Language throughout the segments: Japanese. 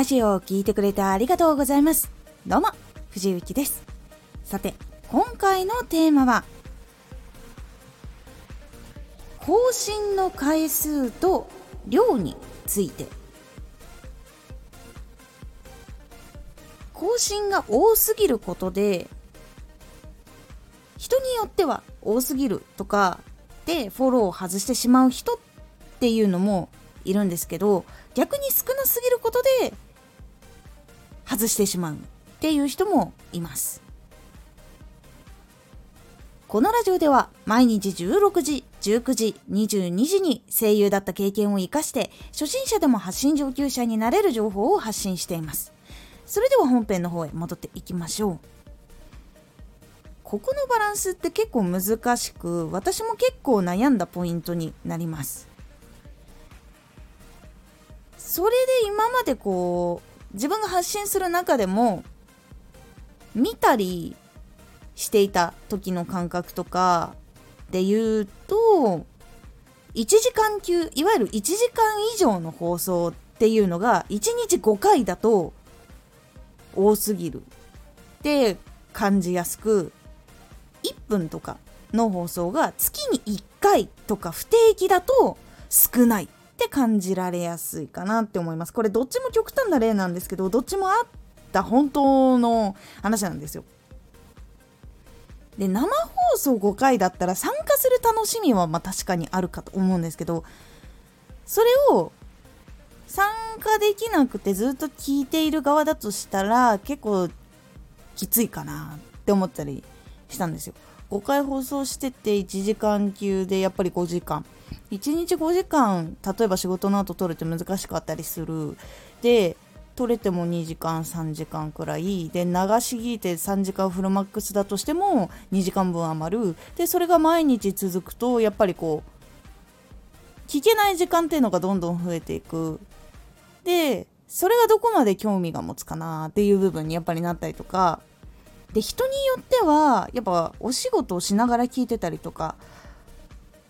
ラジオを聴いてくれてありがとうございます。どうも、藤幸です。さて、今回のテーマは、更新の回数と量について。更新が多すぎることで、人によっては多すぎるとかでフォローを外してしまう人っていうのもいるんですけど逆に少なすぎることで外してしまうっていう人もいますこのラジオでは毎日16時、19時、22時に声優だった経験を活かして初心者でも発信上級者になれる情報を発信しています。それでは本編の方へ戻っていきましょう。ここのバランスって結構難しく私も結構悩んだポイントになります。それで今までこう自分が発信する中でも見たりしていた時の感覚とかで言うと1時間級いわゆる1時間以上の放送っていうのが1日5回だと多すぎる。って感じやすく1分とかの放送が月に1回とか不定期だと少ない。って感じられやすいかなって思います。これどっちも極端な例なんですけど、どっちもあった本当の話なんですよ。で、生放送5回だったら参加する楽しみはま確かにあるかと思うんですけど、それを参加できなくてずっと聞いている側だとしたら結構きついかなって思ったりしたんですよ。5回放送してて1時間級でやっぱり5時間。1日5時間例えば仕事の後取れて難しかったりする。で取れても2時間3時間くらい。で流し聞いて3時間フルマックスだとしても2時間分余る。でそれが毎日続くとやっぱりこう聞けない時間っていうのがどんどん増えていく。でそれがどこまで興味が持つかなっていう部分にやっぱりなったりとか。で人によってはやっぱお仕事をしながら聞いてたりとか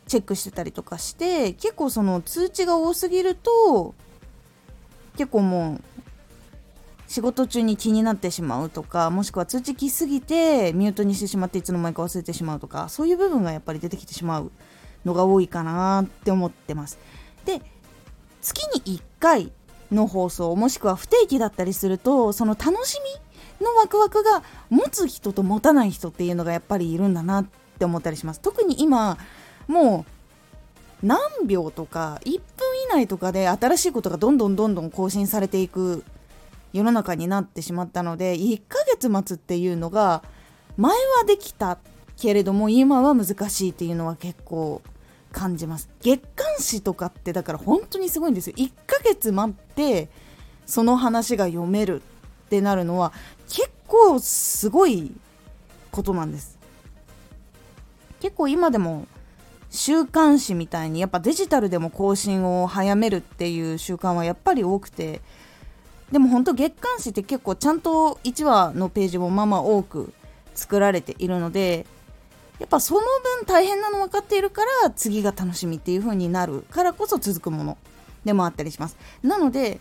チェックしてたりとかして結構その通知が多すぎると結構もう仕事中に気になってしまうとかもしくは通知来すぎてミュートにしてしまっていつの間にか忘れてしまうとかそういう部分がやっぱり出てきてしまうのが多いかなって思ってます。で月に1回の放送もしくは不定期だったりするとその楽しみのワクワクが持つ人と持たない人っていうのがやっぱりいるんだなって思ったりします。特に今もう何秒とか1分以内とかで新しいことがどんどんどんどん更新されていく世の中になってしまったので1ヶ月待つっていうのが前はできたけれども今は難しいっていうのは結構感じます。月刊誌とかってだから本当にすごいんですよ。1ヶ月待ってその話が読めるってなるのは構すごいことなんです。結構今でも週刊誌みたいにやっぱデジタルでも更新を早めるっていう習慣はやっぱり多くてでも本当月刊誌って結構ちゃんと1話のページもまあまあ多く作られているのでやっぱその分大変なの分かっているから次が楽しみっていう風になるからこそ続くものでもあったりします。なので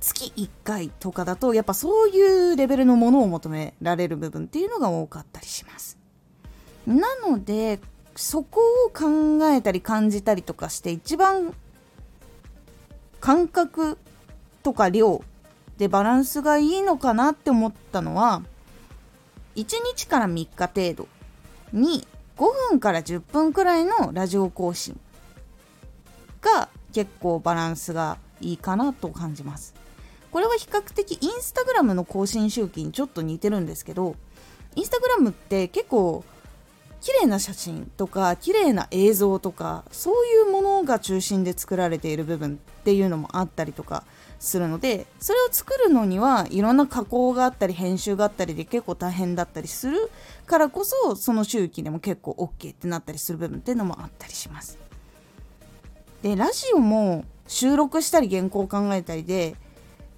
月1回とかだとやっぱそういうレベルのものを求められる部分っていうのが多かったりします。なのでそこを考えたり感じたりとかして一番感覚とか量でバランスがいいのかなって思ったのは1日から3日程度。に5分から10分くらいのラジオ更新が結構バランスがいいかなと感じます。これは比較的インスタグラムの更新周期にちょっと似てるんですけどインスタグラムって結構綺麗な写真とか綺麗な映像とかそういうものが中心で作られている部分っていうのもあったりとかするのでそれを作るのにはいろんな加工があったり編集があったりで結構大変だったりするからこそその周期でも結構 OK ってなったりする部分っていうのもあったりします。でラジオも収録したり原稿を考えたりで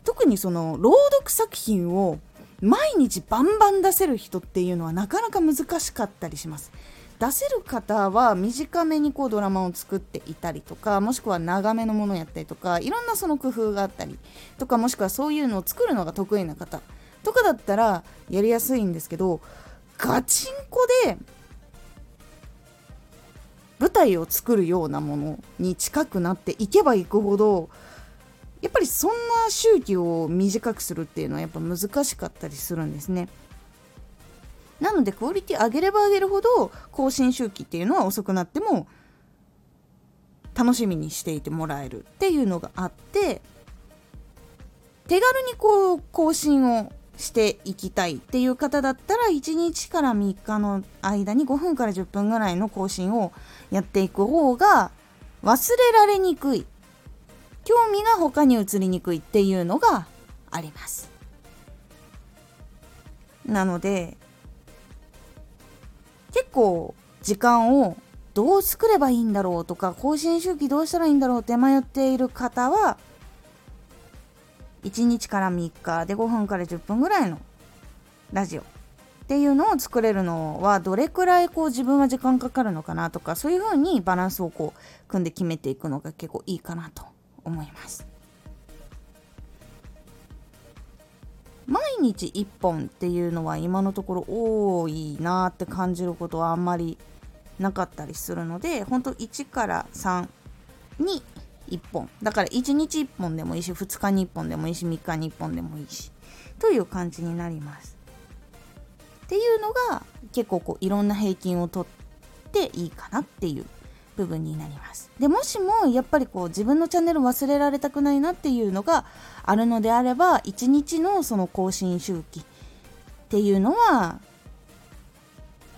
特にその朗読作品を毎日バンバン出せる人っていうのはなかなか難しかったりします。出せる方は短めにこうドラマを作っていたりとかもしくは長めのものやったりとかいろんなその工夫があったりとかもしくはそういうのを作るのが得意な方とかだったらやりやすいんですけどガチンコで舞台を作るようなものに近くなっていけばいくほどやっぱりそんな周期を短くするっていうのはやっぱ難しかったりするんですね。なのでクオリティ上げれば上げるほど更新周期っていうのは遅くなっても楽しみにしていてもらえるっていうのがあって手軽にこう更新をしていきたいっていう方だったら1日から3日の間に5分から10分ぐらいの更新をやっていく方が忘れられにくい興味が他に移りにくいっていうのがあります。なので結構時間をどう作ればいいんだろうとか更新周期どうしたらいいんだろうって迷っている方は1日から3日で5分から10分ぐらいのラジオっていうのを作れるのはどれくらいこう自分は時間かかるのかなとかそういうふうにバランスをこう組んで決めていくのが結構いいかなと思います。毎日1本っていうのは今のところ多いなって感じることはあんまりなかったりするので本当1から3に1本。だから1日1本でもいいし2日に1本でもいいし3日に1本でもいいしという感じになります。っていうのが結構こういろんな平均をとっていいかなっていう部分になります。でもしもやっぱりこう自分のチャンネル忘れられたくないなっていうのがあるのであれば1日のその更新周期っていうのは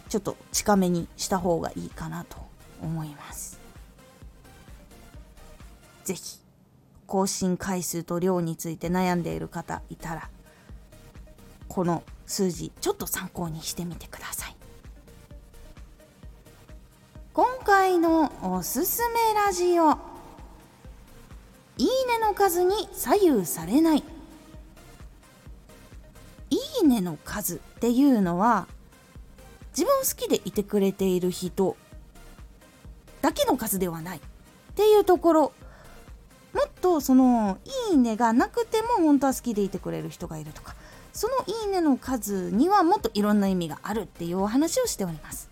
ちょっと近めにした方がいいかなと思います。是非更新回数と量について悩んでいる方いたらこの数字ちょっと参考にしてみてください。今回のおすすめラジオ。いいねの数に左右されない。いいねの数っていうのは自分を好きでいてくれている人だけの数ではないっていうところ。もっとそのいいねがなくても本当は好きでいてくれる人がいるとか。そのいいねの数にはもっといろんな意味があるっていうお話をしております。